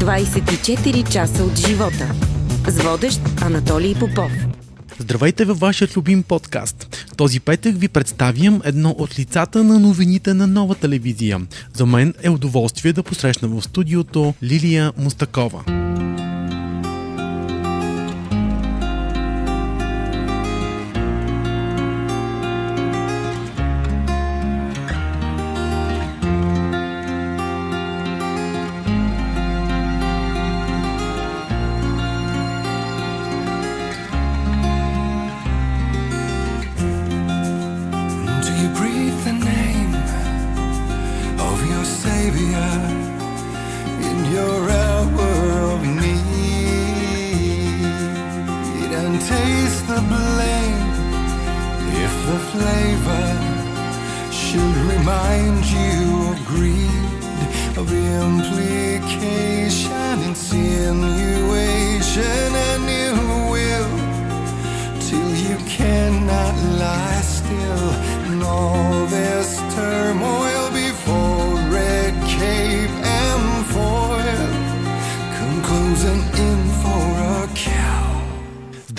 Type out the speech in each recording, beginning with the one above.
24 часа от живота. С водещ Анатолий Попов. Здравейте във вашия любим подкаст. Този петък ви представям едно от лицата на новините на нова телевизия. За мен е удоволствие да посрещна в студиото Лилия Мустакова.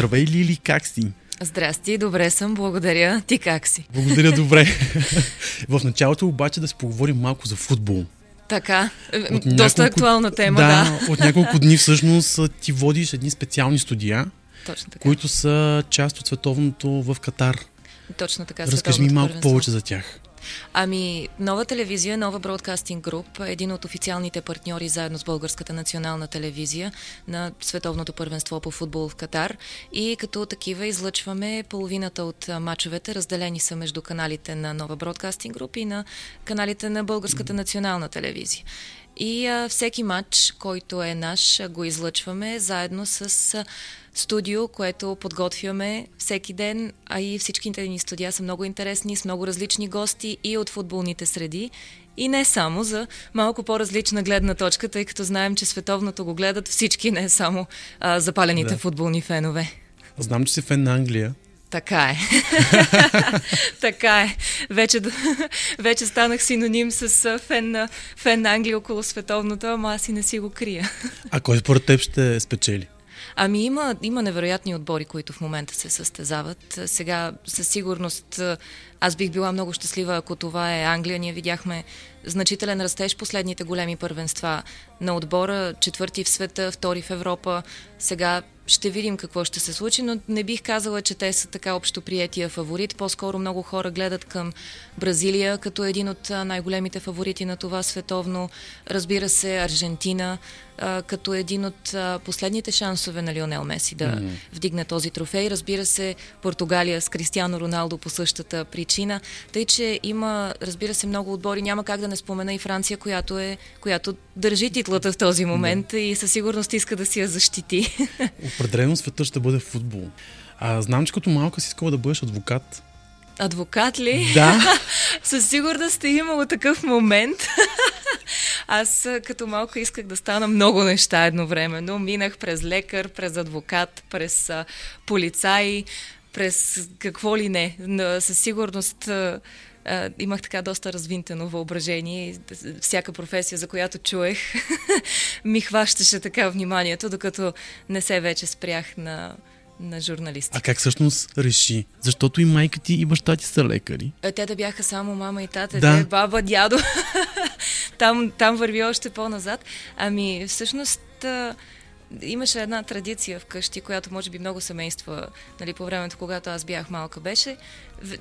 Здравей, Лили, как си? Здрасти, добре съм, благодаря. Ти как си? Благодаря добре. в началото обаче да си поговорим малко за футбол. Така, От доста актуална тема, да. от няколко дни всъщност ти водиш едни специални студия, Точно така. които са част от световното в Катар. Точно така. Разкажи ми малко повече за тях. Ами, нова телевизия, нова бродкастинг груп, един от официалните партньори заедно с Българската национална телевизия на Световното първенство по футбол в Катар. И като такива излъчваме половината от мачовете, разделени са между каналите на нова бродкастинг груп и на каналите на Българската национална телевизия. И а, всеки матч, който е наш, го излъчваме заедно с а, студио, което подготвяме всеки ден, а и всичките ни студия са много интересни, с много различни гости и от футболните среди. И не само за малко по-различна гледна точка, тъй като знаем, че световното го гледат всички, не само а, запалените да. футболни фенове. Знам, че си фен на Англия. Така е. така е. Вече, вече станах синоним с фен на, фен на Англия около световното, ама аз и не си го крия. А кой според теб ще спечели? Ами има, има невероятни отбори, които в момента се състезават. Сега със сигурност аз бих била много щастлива, ако това е Англия. Ние видяхме значителен растеж последните големи първенства на отбора. Четвърти в света, втори в Европа. Сега ще видим какво ще се случи, но не бих казала, че те са така общо приятия фаворит. По-скоро много хора гледат към Бразилия като един от най-големите фаворити на това световно. Разбира се, Аржентина а, като един от а, последните шансове на Лионел Меси да mm. вдигне този трофей. Разбира се, Португалия с Кристиано Роналдо по същата причина. Тъй, че има, разбира се, много отбори. Няма как да не спомена и Франция, която, е, която държи титлата в този момент mm. и със сигурност иска да си я защити. Определено света ще бъде футбол. А, знам, че като малка си искала да бъдеш адвокат. Адвокат ли? Да. Със сигурност е имало такъв момент. Аз като малко исках да стана много неща едновременно. Минах през лекар, през адвокат, през полицай, през какво ли не. Но със сигурност имах така доста развинтено въображение. Всяка професия, за която чуех, ми хващаше така вниманието, докато не се вече спрях на, на журналисти. А как всъщност реши? Защото и майка ти и баща ти са лекари. Е, Те да бяха само мама и тата, Да. те баба, дядо. там, там върви още по-назад. Ами, всъщност, а, имаше една традиция вкъщи, която може би много семейства, нали, по времето, когато аз бях малка, беше.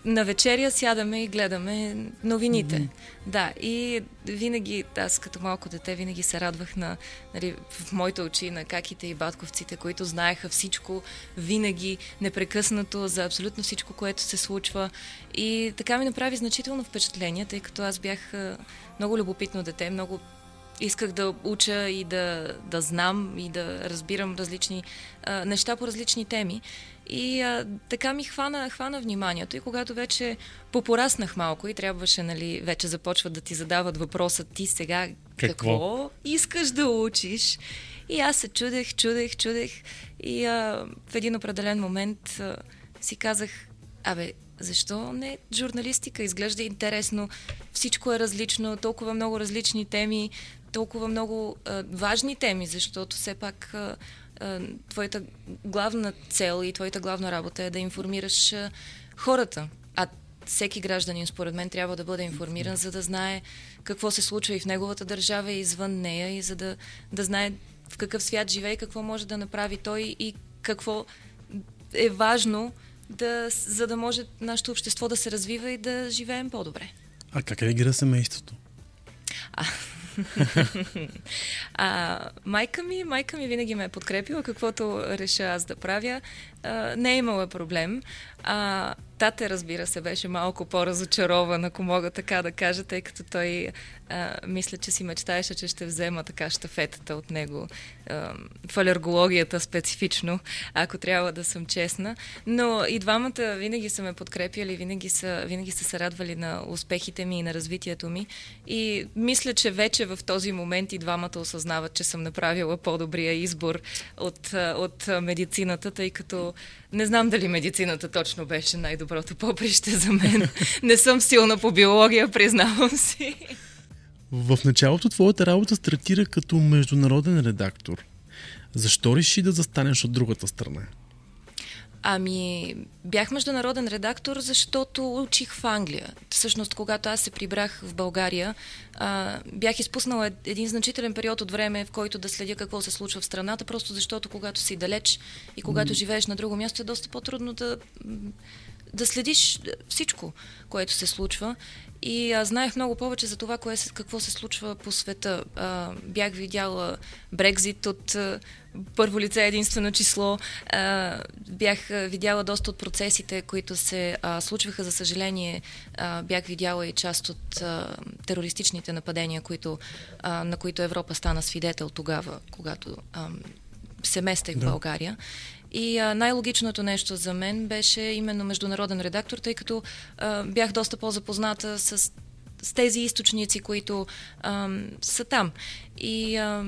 На вечеря сядаме и гледаме новините. Mm. Да, и винаги, аз като малко дете, винаги се радвах на, нали, в моите очи на каките и батковците, които знаеха всичко, винаги, непрекъснато, за абсолютно всичко, което се случва. И така ми направи значително впечатление, тъй като аз бях много любопитно дете, много исках да уча и да, да знам и да разбирам различни а, неща по различни теми. И а, така ми хвана, хвана вниманието. И когато вече попораснах малко и трябваше, нали, вече започват да ти задават въпроса ти сега Какво? какво искаш да учиш. И аз се чудех, чудех, чудех. И а, в един определен момент а, си казах, абе, защо не журналистика? Изглежда интересно, всичко е различно, толкова много различни теми. Толкова много а, важни теми, защото все пак а, а, твоята главна цел и твоята главна работа е да информираш а, хората. А всеки гражданин, според мен, трябва да бъде информиран, за да знае какво се случва и в неговата държава, и извън нея, и за да, да знае в какъв свят живее, какво може да направи той и какво е важно, да, за да може нашето общество да се развива и да живеем по-добре. А как реагира семейството? А, а, майка ми, майка ми винаги ме е подкрепила, каквото реша аз да правя. Не е имала проблем. А, тате, разбира се, беше малко по-разочарован, ако мога така да кажа, тъй като той а, мисля, че си мечтаеше, че ще взема така щафетата от него а, в алергологията специфично, ако трябва да съм честна. Но и двамата винаги са ме подкрепяли, винаги са, винаги са се радвали на успехите ми и на развитието ми. И мисля, че вече в този момент и двамата осъзнават, че съм направила по-добрия избор от, от медицината, тъй като не знам дали медицината точно беше най-доброто поприще за мен. Не съм силна по биология, признавам си. В началото твоята работа стартира като международен редактор. Защо реши да застанеш от другата страна? Ами, бях международен редактор, защото учих в Англия. Всъщност, когато аз се прибрах в България, а, бях изпуснала един значителен период от време, в който да следя какво се случва в страната, просто защото когато си далеч и когато живееш на друго място, е доста по-трудно да, да следиш всичко, което се случва. И аз знаех много повече за това, кое, какво се случва по света. А, бях видяла Брекзит от а, първо лице единствено число. А, бях видяла доста от процесите, които се а, случваха. За съжаление, а, бях видяла и част от а, терористичните нападения, които, а, на които Европа стана свидетел тогава, когато а, се местех да. в България. И а, най-логичното нещо за мен беше именно международен редактор, тъй като а, бях доста по-запозната с, с тези източници, които а, са там. И а,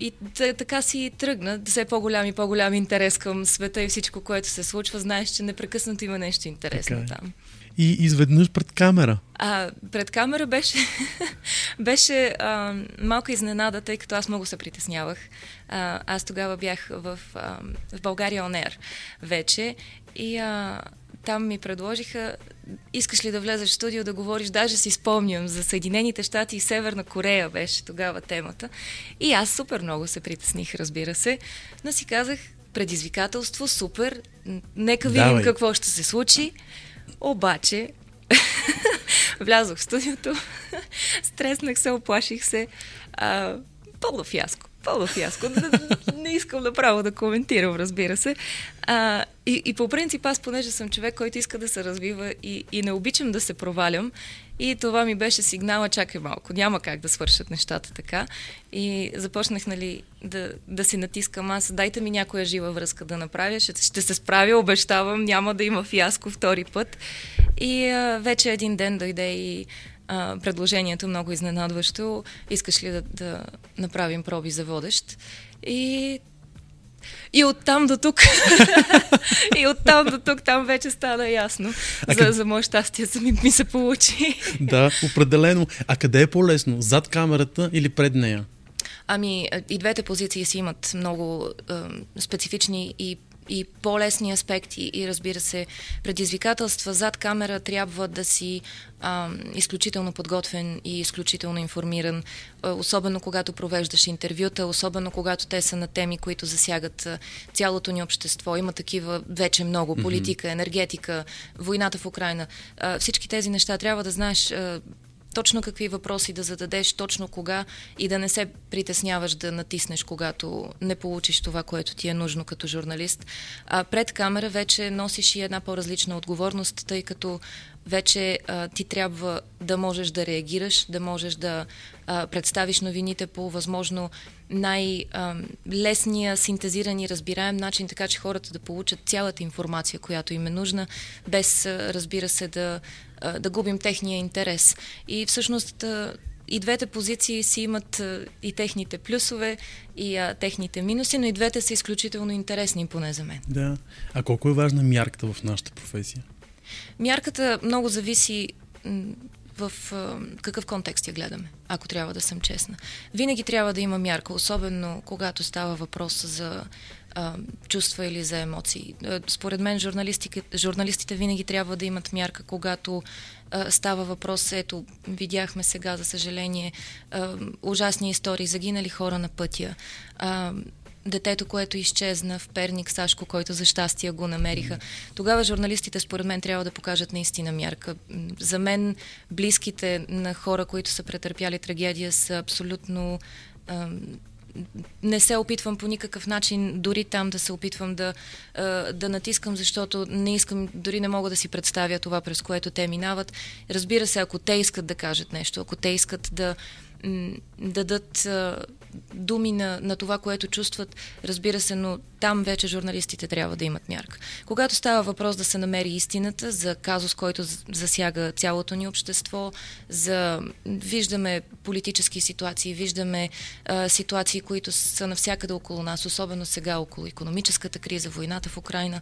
и така си тръгна. Все по-голям и по-голям интерес към света и всичко, което се случва. Знаеш, че непрекъснато има нещо интересно така е. там. И изведнъж пред камера. А, пред камера беше, беше а, малко изненада, тъй като аз много се притеснявах. А, аз тогава бях в, а, в България Онер вече и а, там ми предложиха, искаш ли да влезеш в студио да говориш, даже си спомням, за Съединените щати и Северна Корея беше тогава темата. И аз супер много се притесних, разбира се, но си казах, предизвикателство, супер, нека видим Давай. какво ще се случи. Обаче, влязох в студиото, стреснах се, оплаших се. А, пълно фиаско. Пълно фиаско. Не, искам направо да коментирам, разбира се. А, и, и по принцип аз, понеже съм човек, който иска да се развива и, и не обичам да се провалям, и това ми беше сигнала, чакай малко, няма как да свършат нещата така. И започнах нали, да, да си натискам аз, дайте ми някоя жива връзка да направя, ще, ще се справя, обещавам, няма да има фиаско втори път. И а, вече един ден дойде и а, предложението много изненадващо. Искаш ли да, да направим проби за водещ? И и оттам до тук. и оттам до тук, там вече стана ясно. А за, къд... за мое щастие ми, ми се получи. да, определено. А къде е по-лесно? Зад камерата или пред нея? Ами, и двете позиции си имат много е, специфични и и по-лесни аспекти и разбира се предизвикателства. Зад камера трябва да си а, изключително подготвен и изключително информиран, особено когато провеждаш интервюта, особено когато те са на теми, които засягат цялото ни общество. Има такива вече много. Политика, енергетика, войната в Украина. А, всички тези неща трябва да знаеш а, точно какви въпроси да зададеш, точно кога и да не се притесняваш да натиснеш, когато не получиш това, което ти е нужно като журналист. А пред камера вече носиш и една по-различна отговорност, тъй като вече а, ти трябва да можеш да реагираш, да можеш да а, представиш новините по възможно най-лесния, синтезиран и разбираем начин, така че хората да получат цялата информация, която им е нужна, без, разбира се, да, да губим техния интерес. И всъщност и двете позиции си имат и техните плюсове, и а, техните минуси, но и двете са изключително интересни, поне за мен. Да. А колко е важна мярката в нашата професия? Мярката много зависи в а, какъв контекст я гледаме, ако трябва да съм честна. Винаги трябва да има мярка, особено когато става въпрос за а, чувства или за емоции. Според мен журналистите винаги трябва да имат мярка, когато а, става въпрос, ето, видяхме сега, за съжаление, а, ужасни истории, загинали хора на пътя. А, детето, което изчезна в Перник, Сашко, който за щастие го намериха. Тогава журналистите, според мен, трябва да покажат наистина мярка. За мен близките на хора, които са претърпяли трагедия, са абсолютно не се опитвам по никакъв начин дори там да се опитвам да, да натискам, защото не искам, дори не мога да си представя това, през което те минават. Разбира се, ако те искат да кажат нещо, ако те искат да дадат думи на, на това, което чувстват, разбира се, но там вече журналистите трябва да имат мярка. Когато става въпрос да се намери истината за казус, който засяга цялото ни общество, за виждаме политически ситуации, виждаме а, ситуации, които са навсякъде около нас, особено сега около економическата криза, войната в Украина,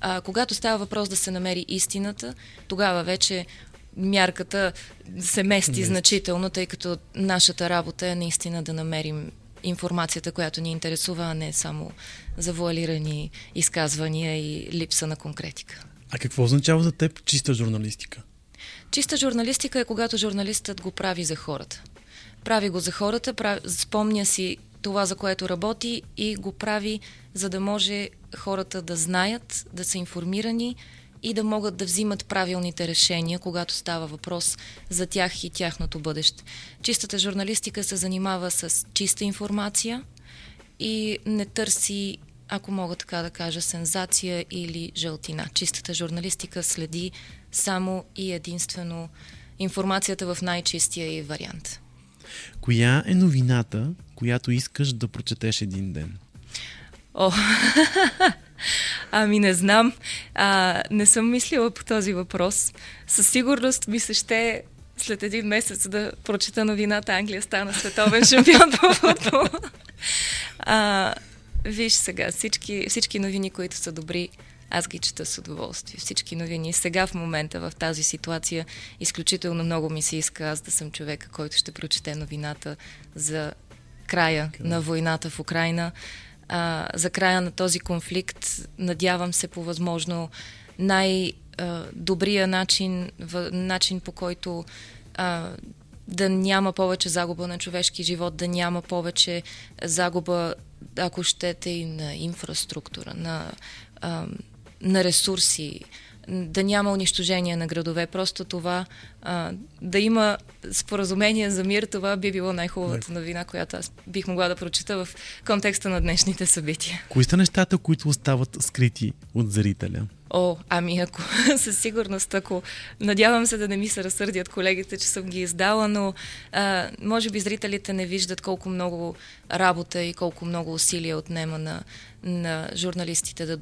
а, когато става въпрос да се намери истината, тогава вече мярката се мести значително, тъй като нашата работа е наистина да намерим информацията, която ни интересува, а не само завуалирани изказвания и липса на конкретика. А какво означава за теб чиста журналистика? Чиста журналистика е когато журналистът го прави за хората. Прави го за хората, прави, спомня си това, за което работи и го прави, за да може хората да знаят, да са информирани, и да могат да взимат правилните решения, когато става въпрос за тях и тяхното бъдеще. Чистата журналистика се занимава с чиста информация и не търси, ако мога така да кажа, сензация или жълтина. Чистата журналистика следи само и единствено информацията в най-чистия и вариант. Коя е новината, която искаш да прочетеш един ден? О, Ами не знам. А, не съм мислила по този въпрос. Със сигурност ми се ще след един месец да прочета новината Англия стана световен шампион по футбол. А, виж сега, всички, всички новини, които са добри, аз ги чета с удоволствие. Всички новини. Сега в момента, в тази ситуация, изключително много ми се иска аз да съм човека, който ще прочете новината за края okay. на войната в Украина а, за края на този конфликт. Надявам се по възможно най-добрия начин, в, начин по който а, да няма повече загуба на човешки живот, да няма повече загуба, ако щете, и на инфраструктура, на, а, на ресурси, да няма унищожение на градове. Просто това, а, да има споразумение за мир, това би било най-хубавата новина, която аз бих могла да прочита в контекста на днешните събития. Кои са нещата, които остават скрити от зрителя? О, ами ако със сигурност, ако надявам се да не ми се разсърдят колегите, че съм ги издала, но а, може би зрителите не виждат колко много работа и колко много усилия отнема на, на журналистите да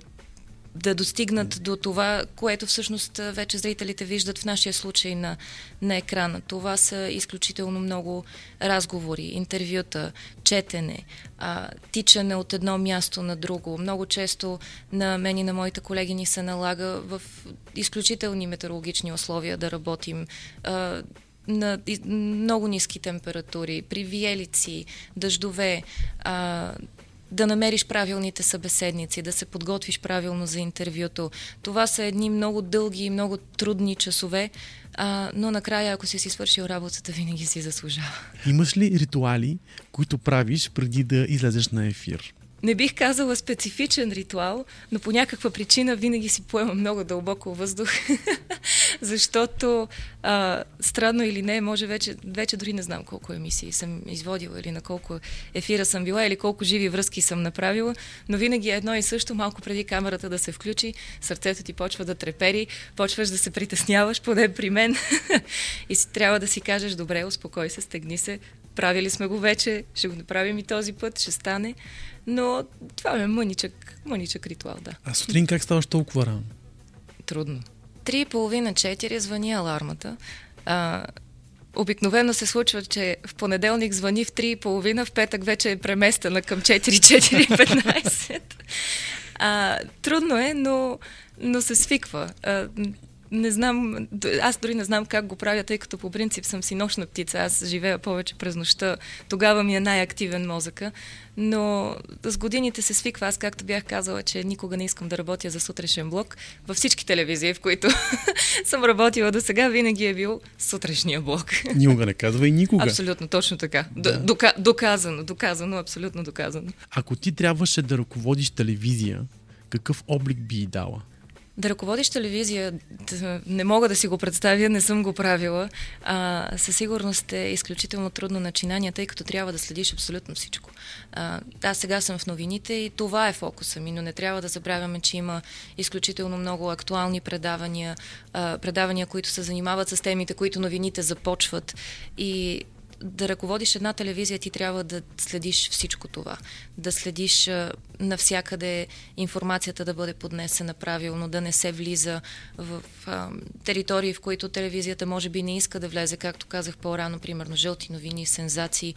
да достигнат до това, което всъщност вече зрителите виждат в нашия случай на, на екрана. Това са изключително много разговори, интервюта, четене, а, тичане от едно място на друго. Много често на мен и на моите колеги ни се налага в изключителни метеорологични условия да работим. А, на много ниски температури, при виелици, дъждове, а, да намериш правилните събеседници, да се подготвиш правилно за интервюто. Това са едни много дълги и много трудни часове, а, но накрая, ако си си свършил работата, винаги си заслужава. Имаш ли ритуали, които правиш преди да излезеш на ефир? Не бих казала специфичен ритуал, но по някаква причина винаги си поема много дълбоко въздух, защото а, странно или не, може вече, вече дори не знам колко емисии съм изводила или на колко ефира съм била или колко живи връзки съм направила, но винаги едно и също, малко преди камерата да се включи, сърцето ти почва да трепери, почваш да се притесняваш, поне при мен, и си трябва да си кажеш, добре, успокой се, стегни се, правили сме го вече, ще го направим и този път, ще стане. Но това е мъничък, мъничък ритуал, да. А сутрин как ставаш толкова рано? Трудно. Три и половина, четири звъни алармата. А, обикновено се случва, че в понеделник звъни в три и половина, в петък вече е преместена към 4-4-15. А, трудно е, но, но се свиква. А, не знам, аз дори не знам как го правя, тъй като по принцип съм си нощна птица, аз живея повече през нощта, тогава ми е най-активен мозъка, но с годините се свиква, аз както бях казала, че никога не искам да работя за сутрешен блок, във всички телевизии, в които съм работила до сега, винаги е бил сутрешния блок. Никога не казва и никога. Абсолютно, точно така. Да. Дока, доказано, доказано, абсолютно доказано. Ако ти трябваше да ръководиш телевизия, какъв облик би и дала? Да ръководиш телевизия, не мога да си го представя, не съм го правила. А, със сигурност е изключително трудно начинание, тъй като трябва да следиш абсолютно всичко. А, аз сега съм в новините и това е фокуса ми, но не трябва да забравяме, че има изключително много актуални предавания, а, предавания, които се занимават с темите, които новините започват и да ръководиш една телевизия, ти трябва да следиш всичко това. Да следиш а, навсякъде информацията да бъде поднесена правилно, да не се влиза в а, територии, в които телевизията може би не иска да влезе, както казах по-рано, примерно жълти новини, сензации.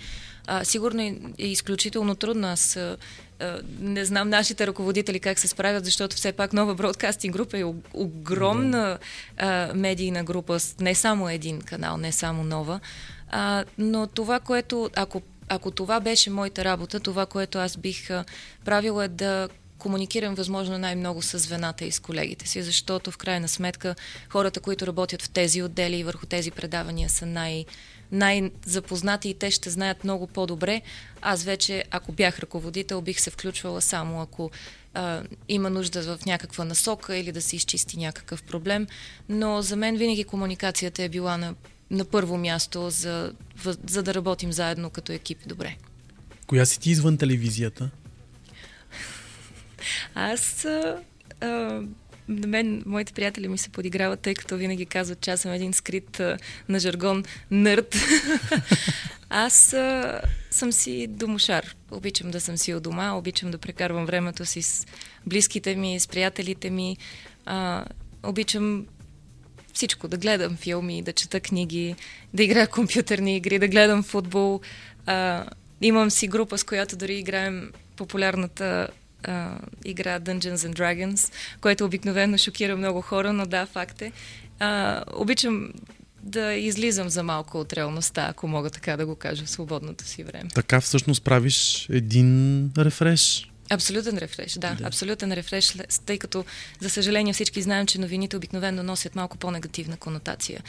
А, сигурно е, е изключително трудно. Аз а, не знам нашите ръководители как се справят, защото все пак нова бродкастинг група е огромна а, медийна група, не само един канал, не само нова. А, но това, което, ако, ако това беше моята работа, това, което аз бих правила е да комуникирам възможно най-много с звената и с колегите си, защото в крайна сметка хората, които работят в тези отдели и върху тези предавания са най- най-запознати и те ще знаят много по-добре. Аз вече, ако бях ръководител, бих се включвала само ако а, има нужда в някаква насока или да се изчисти някакъв проблем. Но за мен винаги комуникацията е била на на първо място, за, за да работим заедно като екип добре. Коя си ти извън телевизията? Аз а, а, на мен, моите приятели ми се подиграват, тъй като винаги казват, че аз съм един скрит а, на жаргон нърд. аз а, съм си домошар. Обичам да съм си у дома, обичам да прекарвам времето си с близките ми, с приятелите ми. А, обичам всичко. Да гледам филми, да чета книги, да играя компютърни игри, да гледам футбол. А, имам си група, с която дори играем популярната а, игра Dungeons and Dragons, което обикновено шокира много хора, но да, факт е. А, обичам да излизам за малко от реалността, ако мога така да го кажа в свободното си време. Така всъщност правиш един рефреш Абсолютен рефреш, да, да. Абсолютен рефреш, тъй като, за съжаление, всички знаем, че новините обикновено носят малко по-негативна конотация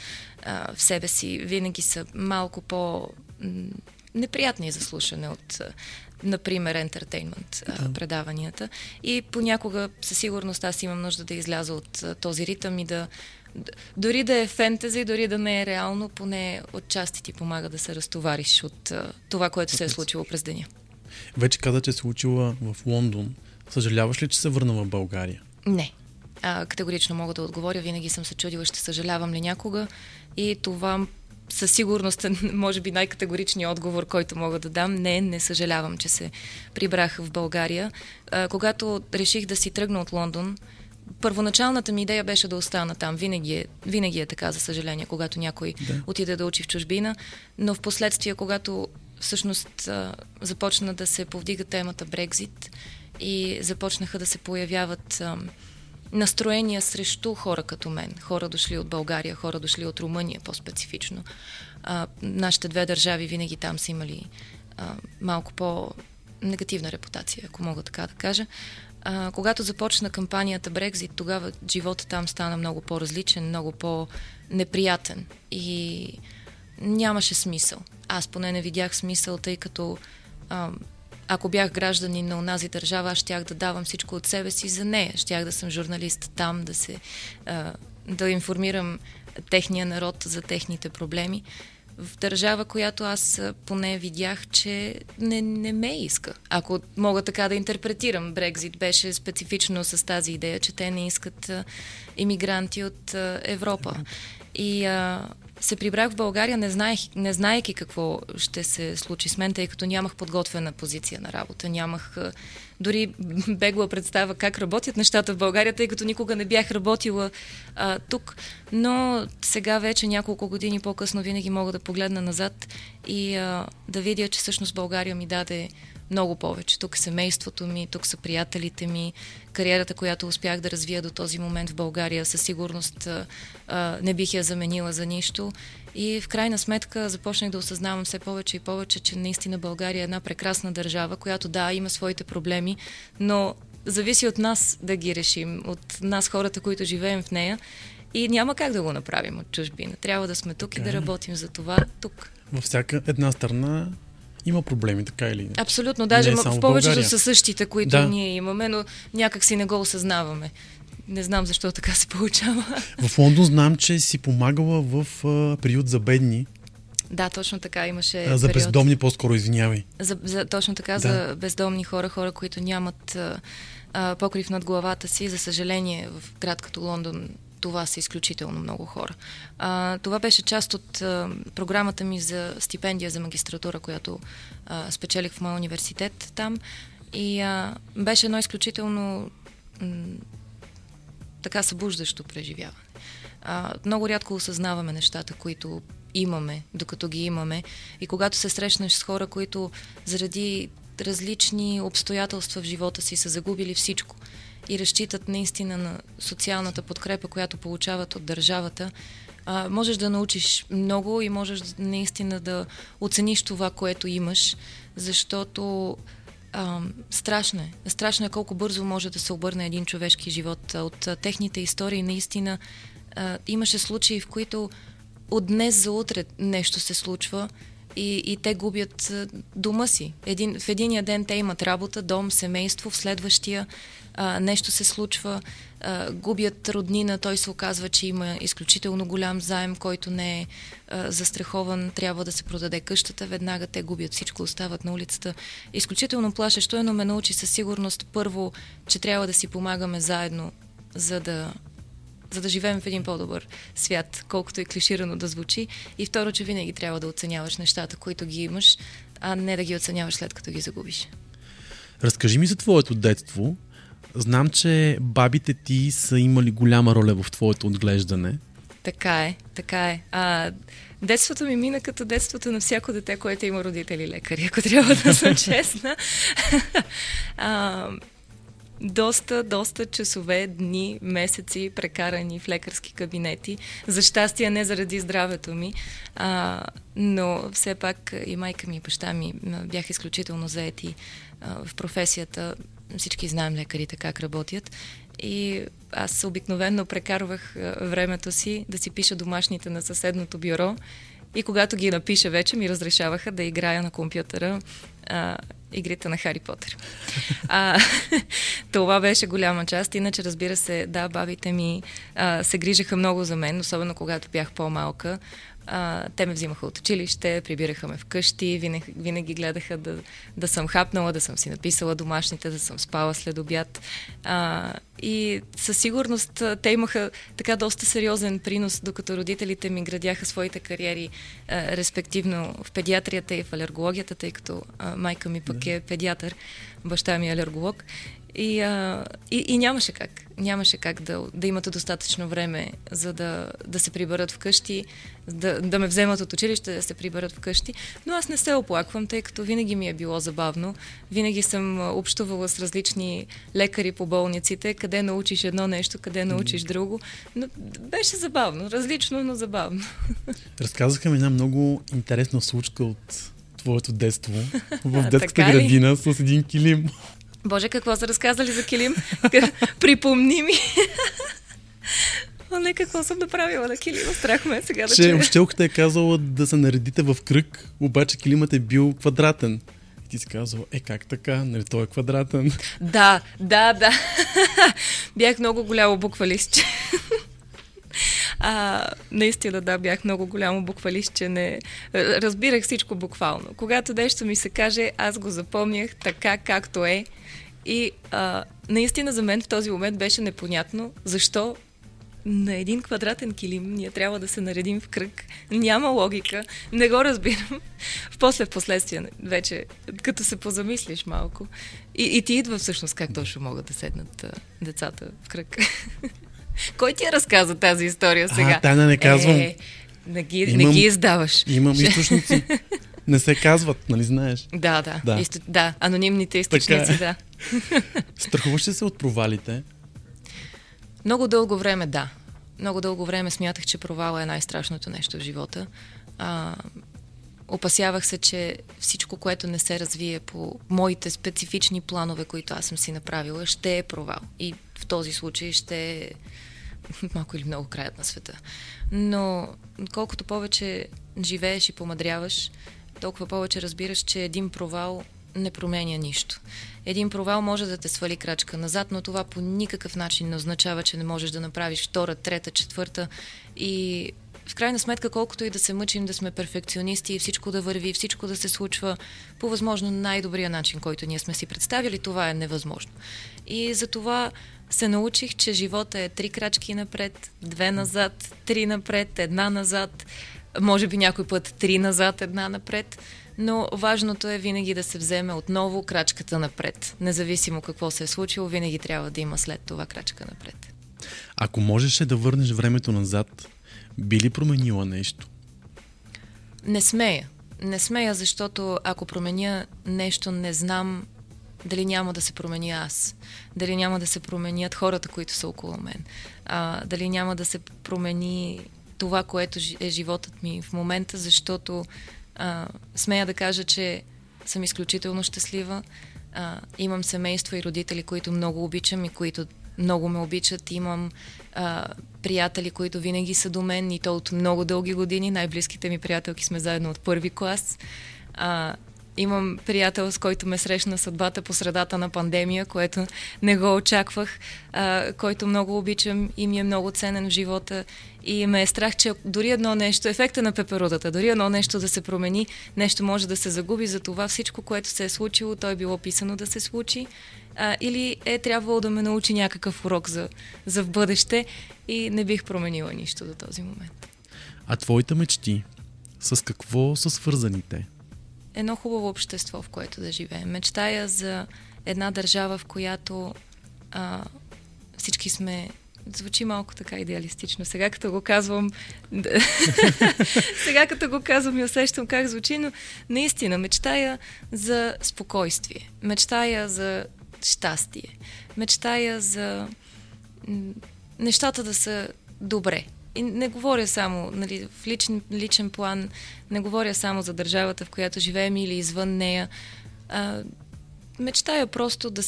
а, в себе си. Винаги са малко по- неприятни за слушане от, например, ентертеймент да. предаванията. И понякога, със сигурност, аз имам нужда да изляза от този ритъм и да дори да е фентези, дори да не е реално, поне от части ти помага да се разтовариш от това, което се е случило през деня. Вече каза, че се учила в Лондон. Съжаляваш ли, че се върна в България? Не. А, категорично мога да отговоря. Винаги съм се чудила, ще съжалявам ли някога. И това със сигурност е, може би, най-категоричният отговор, който мога да дам. Не, не съжалявам, че се прибрах в България. А, когато реших да си тръгна от Лондон, първоначалната ми идея беше да остана там. Винаги е, винаги е така, за съжаление, когато някой да. отиде да учи в чужбина. Но в последствие, когато всъщност започна да се повдига темата Брекзит и започнаха да се появяват настроения срещу хора като мен, хора дошли от България, хора дошли от Румъния по-специфично. Нашите две държави винаги там са имали малко по-негативна репутация, ако мога така да кажа. А, когато започна кампанията Брекзит, тогава живота там стана много по-различен, много по-неприятен и нямаше смисъл аз поне не видях смисъл, тъй като а, ако бях гражданин на онази държава, аз щях да давам всичко от себе си за нея. Щях да съм журналист там, да се а, да информирам техния народ за техните проблеми. В държава, която аз поне видях, че не, не ме иска. Ако мога така да интерпретирам, Брекзит беше специфично с тази идея, че те не искат а, иммигранти от а, Европа. И а, се прибрах в България, не, знаех, не знаеки какво ще се случи с мен, тъй като нямах подготвена позиция на работа, нямах дори бегла представа как работят нещата в България, тъй като никога не бях работила а, тук. Но сега вече няколко години по-късно винаги мога да погледна назад и а, да видя, че всъщност България ми даде много повече. Тук е семейството ми, тук са приятелите ми, кариерата, която успях да развия до този момент в България, със сигурност а, не бих я заменила за нищо. И в крайна сметка започнах да осъзнавам все повече и повече, че наистина България е една прекрасна държава, която да, има своите проблеми, но зависи от нас да ги решим, от нас хората, които живеем в нея. И няма как да го направим от чужбина. Трябва да сме тук okay. и да работим за това тук. Във всяка една страна има проблеми, така или иначе. Абсолютно, даже в повечето са същите, които да. ние имаме, но някак си не го осъзнаваме. Не знам защо така се получава. В Лондон знам, че си помагала в а, приют за бедни. Да, точно така имаше. А, за период. бездомни, по-скоро, извинявай. За, за, точно така, да. за бездомни хора, хора, които нямат а, покрив над главата си. За съжаление, в град като Лондон това са изключително много хора. А, това беше част от а, програмата ми за стипендия за магистратура, която а, спечелих в моя университет там. И а, беше едно изключително м- така събуждащо преживяване. А, много рядко осъзнаваме нещата, които имаме, докато ги имаме. И когато се срещнеш с хора, които заради различни обстоятелства в живота си са загубили всичко и разчитат наистина на социалната подкрепа, която получават от държавата, а, можеш да научиш много и можеш наистина да оцениш това, което имаш, защото а, страшно е. Страшно е колко бързо може да се обърне един човешки живот. От а, техните истории наистина а, имаше случаи, в които от днес за утре нещо се случва и, и те губят дома си. Един, в единия ден те имат работа, дом, семейство, в следващия а, нещо се случва, а, губят роднина, той се оказва, че има изключително голям заем, който не е а, застрахован, трябва да се продаде къщата, веднага те губят всичко, остават на улицата. Изключително плашещо, но ме научи със сигурност първо, че трябва да си помагаме заедно, за да за да живеем в един по-добър свят, колкото и клиширано да звучи. И второ, че винаги трябва да оценяваш нещата, които ги имаш, а не да ги оценяваш след като ги загубиш. Разкажи ми за твоето детство. Знам, че бабите ти са имали голяма роля в твоето отглеждане. Така е, така е. А, детството ми мина като детството на всяко дете, което има родители лекари, ако трябва да съм честна. а, доста, доста часове, дни, месеци прекарани в лекарски кабинети. За щастие не заради здравето ми, а, но все пак и майка ми и баща ми бяха изключително заети а, в професията. Всички знаем лекарите как работят. И аз обикновенно прекарвах времето си да си пиша домашните на съседното бюро и когато ги напиша вече, ми разрешаваха да играя на компютъра а, игрите на Хари Потър. А, това беше голяма част. Иначе, разбира се, да, бабите ми а, се грижаха много за мен, особено когато бях по-малка. А, те ме взимаха от училище, прибираха ме вкъщи, винаги, винаги гледаха да, да съм хапнала, да съм си написала домашните, да съм спала след обяд. А, и със сигурност те имаха така доста сериозен принос, докато родителите ми градяха своите кариери, а, респективно в педиатрията и в алергологията, тъй като а, майка ми пък е педиатър, баща ми е алерголог. И, а, и, и нямаше как. Нямаше как да, да имате достатъчно време, за да, да се приберат вкъщи, да, да ме вземат от училище, да се приберат вкъщи. Но аз не се оплаквам, тъй като винаги ми е било забавно. Винаги съм общувала с различни лекари по болниците, къде научиш едно нещо, къде научиш друго. Но беше забавно. Различно, но забавно. Разказаха ми една много интересна случка от твоето детство в детската градина с един килим. Боже, какво са разказали за килим? Припомни ми. О, не, какво съм направила на килима? Страх ме сега да Че учителката е казала да се наредите в кръг, обаче килимът е бил квадратен. И ти си казала, е как така? Нали той е квадратен? Да, да, да. Бях много голямо буквалистче. А, наистина, да, бях много голямо буквалистче. Не... Разбирах всичко буквално. Когато нещо ми се каже, аз го запомнях така, както е. И а, наистина за мен в този момент беше непонятно защо на един квадратен килим ние трябва да се наредим в кръг. Няма логика. Не го разбирам. После в последствие вече, като се позамислиш малко. И, и ти идва всъщност как точно могат да седнат а, децата в кръг. Кой ти разказа тази история сега? А, Тайна не казвам. Е, не ги, имам, не ги издаваш. Имам източници. Не се казват, нали знаеш? Да, да. Да. Изто... да анонимните източници, е. да. Страхуваш ли се от провалите? Много дълго време, да. Много дълго време смятах, че провала е най-страшното нещо в живота. А, опасявах се, че всичко, което не се развие по моите специфични планове, които аз съм си направила, ще е провал. И в този случай ще е малко или много краят на света. Но колкото повече живееш и помадряваш, толкова повече разбираш, че един провал не променя нищо. Един провал може да те свали крачка назад, но това по никакъв начин не означава, че не можеш да направиш втора, трета, четвърта и в крайна сметка, колкото и да се мъчим да сме перфекционисти и всичко да върви, всичко да се случва по възможно най-добрия начин, който ние сме си представили, това е невъзможно. И за това се научих, че живота е три крачки напред, две назад, три напред, една назад, може би някой път три назад, една напред, но важното е винаги да се вземе отново крачката напред. Независимо какво се е случило, винаги трябва да има след това крачка напред. Ако можеше да върнеш времето назад, би ли променила нещо? Не смея. Не смея, защото ако променя нещо, не знам дали няма да се промени аз, дали няма да се променят хората, които са около мен, а, дали няма да се промени това, което е животът ми в момента, защото а, смея да кажа, че съм изключително щастлива. А, имам семейство и родители, които много обичам и които много ме обичат. Имам а, приятели, които винаги са до мен и то от много дълги години. Най-близките ми приятелки сме заедно от първи клас. А, имам приятел, с който ме срещна съдбата по средата на пандемия, което не го очаквах, а, който много обичам и ми е много ценен в живота. И ме е страх, че дори едно нещо, ефекта на пеперудата, дори едно нещо да се промени, нещо може да се загуби. За това всичко, което се е случило, то е било писано да се случи. А, или е трябвало да ме научи някакъв урок за, за в бъдеще и не бих променила нищо до този момент. А твоите мечти, с какво са свързани те? Едно хубаво общество, в което да живеем. Мечтая за една държава, в която а, всички сме Звучи малко така идеалистично. Сега като го казвам, сега като го казвам и усещам как звучи, но наистина мечтая за спокойствие, мечтая за щастие, мечтая за нещата да са добре. И не говоря само нали, в личен, личен план, не говоря само за държавата, в която живеем или извън нея. А, мечтая просто да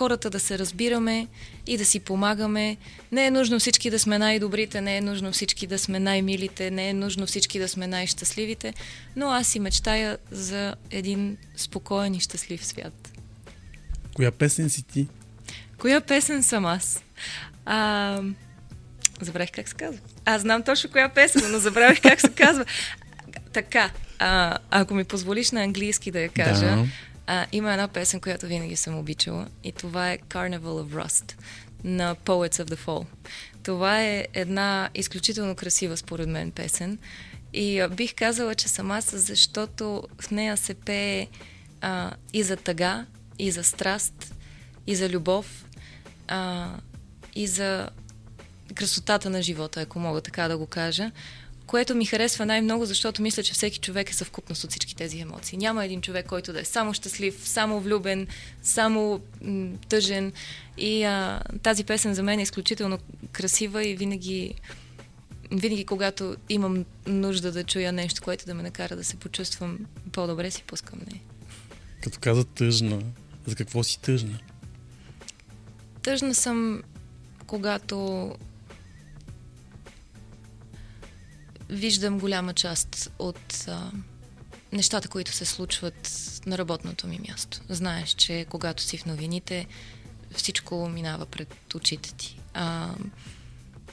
хората да се разбираме и да си помагаме. Не е нужно всички да сме най-добрите, не е нужно всички да сме най-милите, не е нужно всички да сме най-щастливите, но аз си мечтая за един спокоен и щастлив свят. Коя песен си ти? Коя песен съм аз? А, забравих как се казва. Аз знам точно коя песен, но забравих как се казва. Така, а, ако ми позволиш на английски да я кажа, Да. а, има една песен, която винаги съм обичала и това е Carnival of Rust на Poets of the Fall. Това е една изключително красива, според мен, песен. И а, бих казала, че съм аз, защото в нея се пее а, и за тъга, и за страст, и за любов, а, и за красотата на живота, ако мога така да го кажа, което ми харесва най-много, защото мисля, че всеки човек е съвкупност от всички тези емоции. Няма един човек, който да е само щастлив, само влюбен, само м- тъжен. И а, тази песен за мен е изключително красива и винаги, винаги, когато имам нужда да чуя нещо, което да ме накара да се почувствам по-добре, си пускам нея. Като каза тъжна, за какво си тъжна? Тъжна съм, когато виждам голяма част от а, нещата, които се случват на работното ми място. Знаеш, че когато си в новините, всичко минава пред очите ти. А,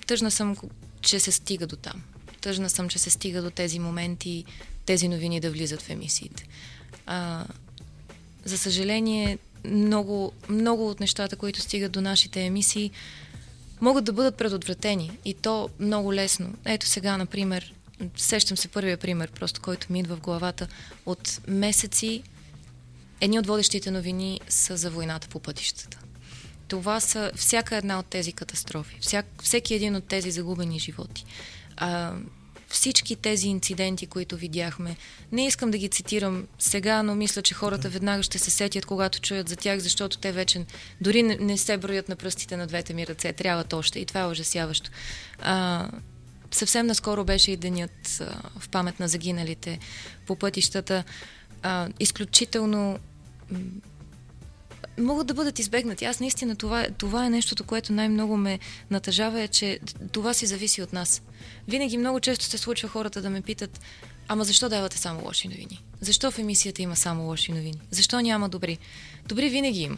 тъжна съм, че се стига до там. Тъжна съм, че се стига до тези моменти, тези новини да влизат в емисиите. А, за съжаление, много, много от нещата, които стигат до нашите емисии, могат да бъдат предотвратени и то много лесно. Ето сега, например, сещам се първия пример, просто който ми идва в главата. От месеци едни от водещите новини са за войната по пътищата. Това са всяка една от тези катастрофи, всяк, всеки един от тези загубени животи. А, всички тези инциденти, които видяхме. Не искам да ги цитирам сега, но мисля, че хората веднага ще се сетят, когато чуят за тях, защото те вече дори не, се броят на пръстите на двете ми ръце. Трябват още и това е ужасяващо. А, съвсем наскоро беше и денят а, в памет на загиналите по пътищата. А, изключително могат да бъдат избегнати. Аз наистина това, това е нещото, което най-много ме натъжава, е, че това си зависи от нас. Винаги много често се случва хората да ме питат, ама защо давате само лоши новини? Защо в емисията има само лоши новини? Защо няма добри? Добри винаги има.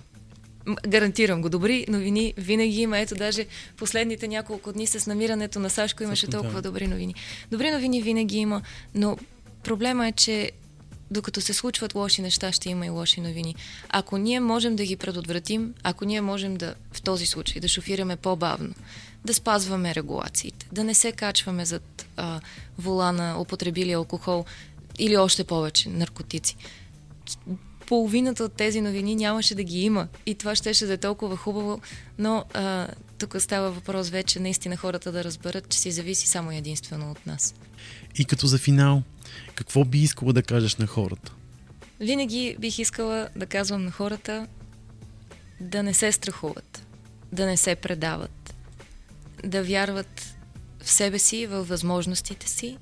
Гарантирам го. Добри новини винаги има. Ето, даже последните няколко дни с намирането на Сашко имаше толкова добри новини. Добри новини винаги има, но проблема е, че докато се случват лоши неща, ще има и лоши новини. Ако ние можем да ги предотвратим, ако ние можем да, в този случай, да шофираме по-бавно, да спазваме регулациите, да не се качваме зад а, волана, употребили алкохол или още повече наркотици, половината от тези новини нямаше да ги има. И това щеше да е толкова хубаво, но а, тук става въпрос вече наистина хората да разберат, че си зависи само и единствено от нас. И като за финал, какво би искала да кажеш на хората? Винаги бих искала да казвам на хората да не се страхуват, да не се предават, да вярват в себе си, във възможностите си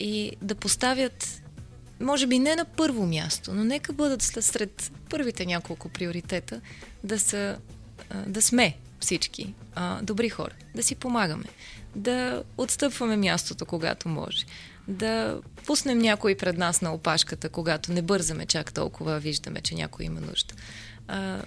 и да поставят, може би не на първо място, но нека бъдат след, сред първите няколко приоритета да, са, да сме всички а, добри хора, да си помагаме, да отстъпваме мястото, когато може, да пуснем някой пред нас на опашката, когато не бързаме чак толкова, виждаме, че някой има нужда. А,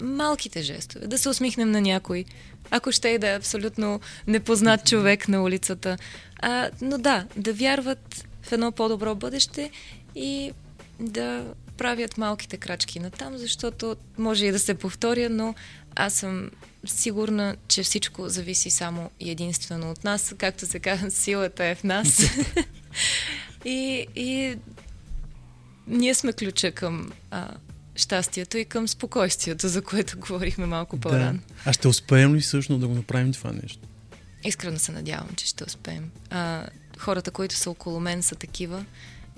малките жестове, да се усмихнем на някой, ако ще и да е абсолютно непознат човек на улицата. А, но да, да вярват в едно по-добро бъдеще и да правят малките крачки на там, защото може и да се повторя, но аз съм сигурна, че всичко зависи само и единствено от нас. Както се казва, силата е в нас. и, и ние сме ключа към а, щастието и към спокойствието, за което говорихме малко по-рано. Да. А ще успеем ли всъщност да го направим това нещо? Искрено се надявам, че ще успеем. А, хората, които са около мен, са такива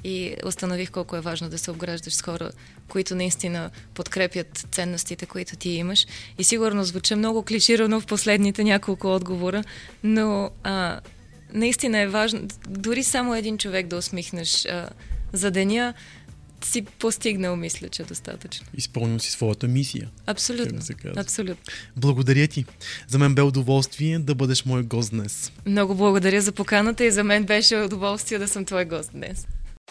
и установих колко е важно да се обграждаш с хора, които наистина подкрепят ценностите, които ти имаш. И сигурно звуча много клиширано в последните няколко отговора, но а, наистина е важно, дори само един човек да усмихнеш а, за деня, си постигнал, мисля, че достатъчно. Изпълнил си своята мисия. Абсолютно. Да. Абсолютно. Благодаря ти. За мен бе удоволствие да бъдеш мой гост днес. Много благодаря за поканата и за мен беше удоволствие да съм твой гост днес.